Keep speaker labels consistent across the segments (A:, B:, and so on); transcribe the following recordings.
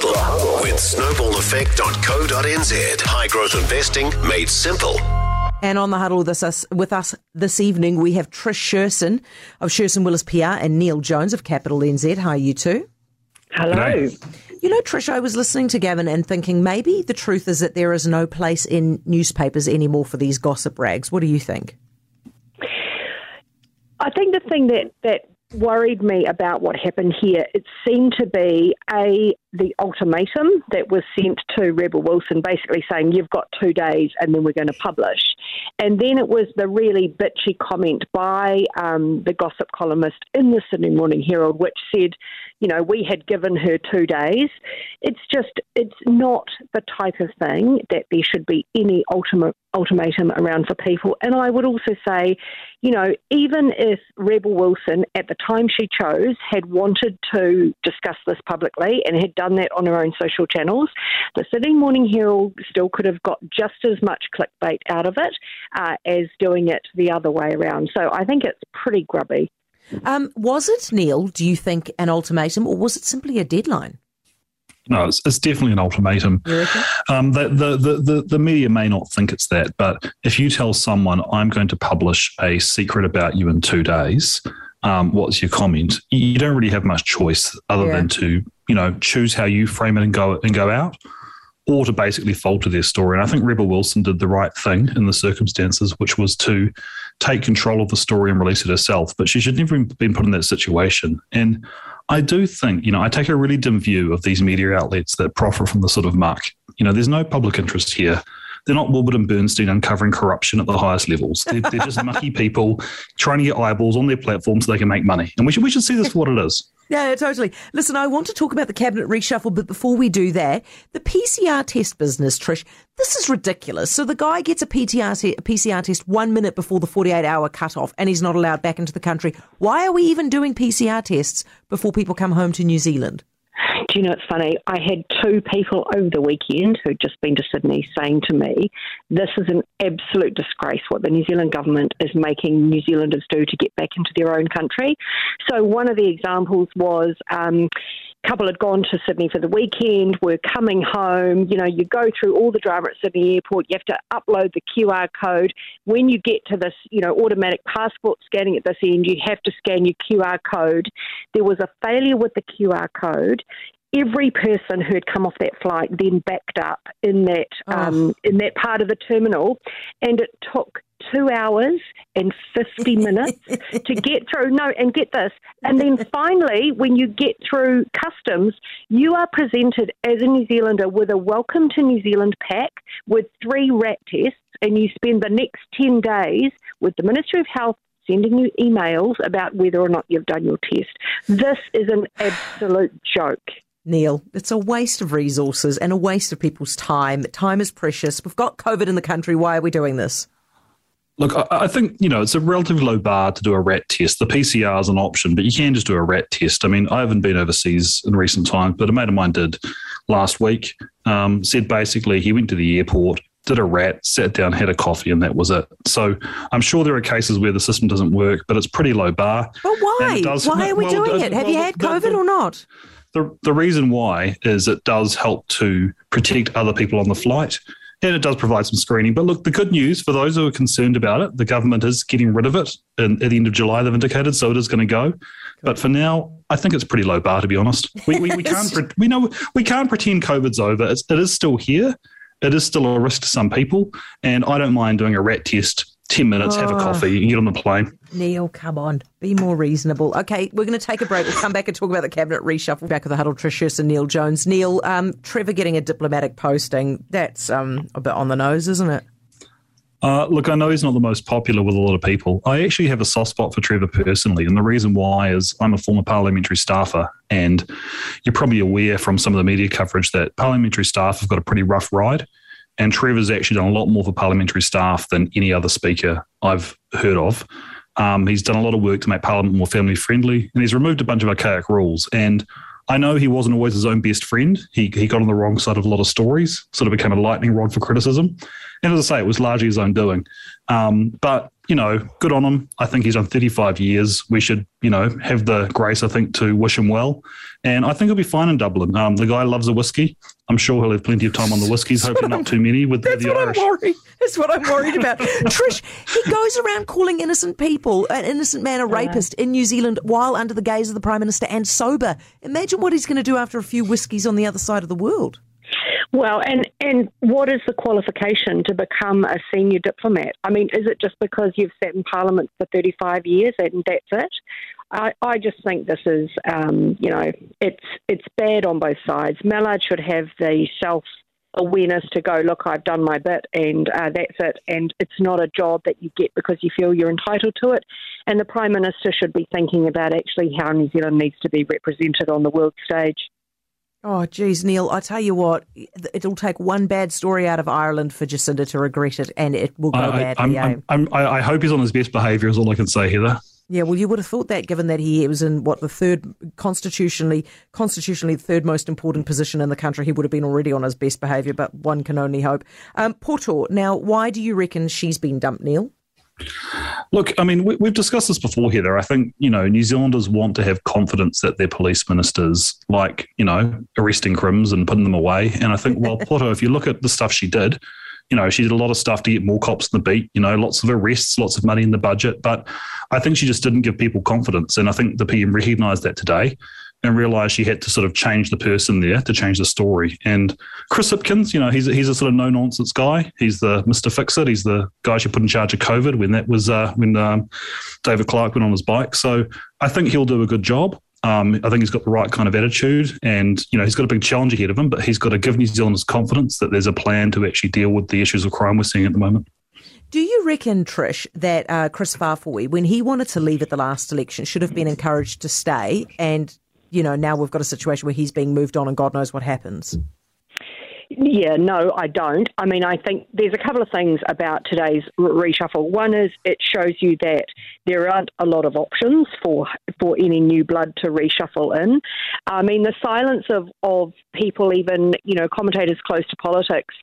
A: Huddle with snowballeffect.co.nz. High growth investing made simple.
B: And on the huddle with us, with us this evening, we have Trish Sherson of Sherson Willis PR and Neil Jones of Capital NZ. Hi, you two.
C: Hello.
B: You know, Trish, I was listening to Gavin and thinking maybe the truth is that there is no place in newspapers anymore for these gossip rags. What do you think?
C: I think the thing that, that worried me about what happened here, it seemed to be a the ultimatum that was sent to Rebel Wilson, basically saying you've got two days and then we're going to publish. And then it was the really bitchy comment by um, the gossip columnist in the Sydney Morning Herald, which said, you know, we had given her two days. It's just, it's not the type of thing that there should be any ultimatum around for people. And I would also say, you know, even if Rebel Wilson, at the time she chose, had wanted to discuss this publicly and had done that on her own social channels, the Sydney Morning Herald still could have got just as much clickbait out of it uh, as doing it the other way around. So I think it's pretty grubby.
B: Um, was it, Neil, do you think, an ultimatum or was it simply a deadline?
D: No, it's, it's definitely an ultimatum. Um, the, the, the, the, media may not think it's that, but if you tell someone, I'm going to publish a secret about you in two days, um, what's your comment? You don't really have much choice other yeah. than to, you know, choose how you frame it and go and go out or to basically falter their story. And I think Rebel Wilson did the right thing in the circumstances, which was to take control of the story and release it herself. But she should never have been put in that situation. And I do think, you know, I take a really dim view of these media outlets that profit from the sort of muck. You know, there's no public interest here. They're not Woodward and Bernstein uncovering corruption at the highest levels. They're, they're just mucky people trying to get eyeballs on their platform so they can make money. And we should, we should see this for what it is.
B: Yeah, totally. Listen, I want to talk about the cabinet reshuffle, but before we do that, the PCR test business, Trish, this is ridiculous. So the guy gets a PCR, te- a PCR test one minute before the 48 hour cutoff and he's not allowed back into the country. Why are we even doing PCR tests before people come home to New Zealand?
C: You know, it's funny. I had two people over the weekend who'd just been to Sydney saying to me, this is an absolute disgrace what the New Zealand government is making New Zealanders do to get back into their own country. So, one of the examples was. Um, a couple had gone to Sydney for the weekend, were coming home. You know, you go through all the drama at Sydney Airport, you have to upload the QR code. When you get to this, you know, automatic passport scanning at this end, you have to scan your QR code. There was a failure with the QR code every person who had come off that flight then backed up in that oh. um, in that part of the terminal, and it took two hours and 50 minutes to get through. No, and get this. And then finally, when you get through customs, you are presented as a New Zealander with a welcome to New Zealand pack with three rat tests, and you spend the next 10 days with the Ministry of Health sending you emails about whether or not you've done your test. This is an absolute joke.
B: Neil, it's a waste of resources and a waste of people's time. Time is precious. We've got COVID in the country. Why are we doing this?
D: Look, I think, you know, it's a relatively low bar to do a rat test. The PCR is an option, but you can just do a rat test. I mean, I haven't been overseas in recent times, but a mate of mine did last week. Um, said basically he went to the airport, did a rat, sat down, had a coffee, and that was it. So I'm sure there are cases where the system doesn't work, but it's pretty low bar.
B: But why? Does, why are we well, doing it? Have well, you had COVID the, the, or not?
D: The, the reason why is it does help to protect other people on the flight and it does provide some screening. But look, the good news for those who are concerned about it, the government is getting rid of it in, at the end of July, they've indicated, so it is going to go. But for now, I think it's pretty low bar, to be honest. We, we, we can't pre- we know we can't pretend COVID's over. It's, it is still here. It is still a risk to some people, and I don't mind doing a rat test 10 minutes, oh. have a oh. coffee, get on the plane.
B: Neil, come on, be more reasonable. Okay, we're going to take a break. We'll come back and talk about the cabinet reshuffle. Back with the huddle, Trish and Neil Jones. Neil, um, Trevor getting a diplomatic posting, that's um, a bit on the nose, isn't it?
D: Uh, look, I know he's not the most popular with a lot of people. I actually have a soft spot for Trevor personally, and the reason why is I'm a former parliamentary staffer, and you're probably aware from some of the media coverage that parliamentary staff have got a pretty rough ride. And Trevor's actually done a lot more for parliamentary staff than any other speaker I've heard of. Um, he's done a lot of work to make Parliament more family friendly, and he's removed a bunch of archaic rules. And I know he wasn't always his own best friend. He, he got on the wrong side of a lot of stories, sort of became a lightning rod for criticism. And as I say, it was largely his own doing. Um, but you know, good on him. I think he's done 35 years. We should, you know, have the grace, I think, to wish him well. And I think he'll be fine in Dublin. Um, the guy loves a whiskey. I'm sure he'll have plenty of time on the whiskies, hopefully not too many with,
B: that's
D: the
B: what
D: Irish.
B: I'm worried. That's what I'm worried about. Trish, he goes around calling innocent people, an innocent man, a rapist in New Zealand while under the gaze of the Prime Minister and sober. Imagine what he's going to do after a few whiskies on the other side of the world.
C: Well, and and what is the qualification to become a senior diplomat? I mean, is it just because you've sat in Parliament for 35 years and that's it? I, I just think this is, um, you know, it's it's bad on both sides. Mallard should have the self awareness to go, look, I've done my bit and uh, that's it. And it's not a job that you get because you feel you're entitled to it. And the Prime Minister should be thinking about actually how New Zealand needs to be represented on the world stage.
B: Oh, geez, Neil, I tell you what, it'll take one bad story out of Ireland for Jacinda to regret it, and it will go
D: I,
B: badly.
D: I'm,
B: eh?
D: I'm, I'm, I hope he's on his best behaviour, is all I can say, Heather.
B: Yeah, well, you would have thought that, given that he was in what the third constitutionally, constitutionally the third most important position in the country, he would have been already on his best behaviour. But one can only hope. Um, Poto, now, why do you reckon she's been dumped, Neil?
D: Look, I mean, we, we've discussed this before, Heather. I think, you know, New Zealanders want to have confidence that their police ministers, like, you know, arresting crims and putting them away. And I think, well, Poto, if you look at the stuff she did, you know, she did a lot of stuff to get more cops in the beat, you know, lots of arrests, lots of money in the budget. But I think she just didn't give people confidence. And I think the PM recognised that today and realised she had to sort of change the person there to change the story. And Chris Hipkins, you know, he's a, he's a sort of no nonsense guy. He's the Mr. Fix It. He's the guy she put in charge of COVID when that was uh, when um, David Clark went on his bike. So I think he'll do a good job. Um, I think he's got the right kind of attitude, and you know he's got a big challenge ahead of him. But he's got to give New Zealanders confidence that there's a plan to actually deal with the issues of crime we're seeing at the moment.
B: Do you reckon, Trish, that uh, Kris Faafoi, when he wanted to leave at the last election, should have been encouraged to stay? And you know now we've got a situation where he's being moved on, and God knows what happens.
C: Yeah, no, I don't. I mean, I think there's a couple of things about today's reshuffle. One is it shows you that there aren't a lot of options for for any new blood to reshuffle in. I mean, the silence of, of people, even you know, commentators close to politics,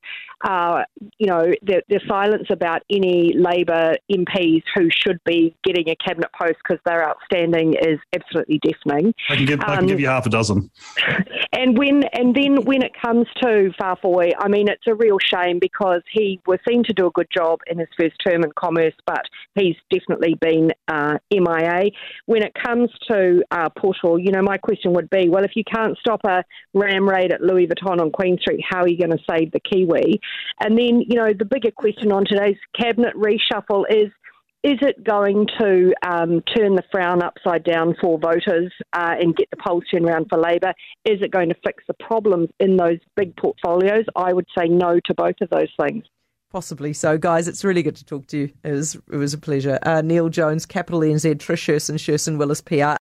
C: uh, you know, the, the silence about any Labor MPs who should be getting a cabinet post because they're outstanding is absolutely deafening.
D: I can give, um, I can give you half a dozen.
C: And when and then when it comes to Faafoi, I mean, it's a real shame because he was seen to do a good job in his first term in commerce, but he's definitely been uh, MIA. When it comes to uh, Poto, you know, my question would be, well, if you can't stop a ram raid at Louis Vuitton on Queen Street, how are you going to save the Kiwi? And then, you know, the bigger question on today's cabinet reshuffle is is it going to um, turn the frown upside down for voters uh, and get the polls turned around for Labor? Is it going to fix the problems in those big portfolios? I would say no to both of those things.
B: Possibly so, guys. It's really good to talk to you. It was it was a pleasure. Uh, Neil Jones, Capital NZ, Trish Sherson, Sherson Willis PR.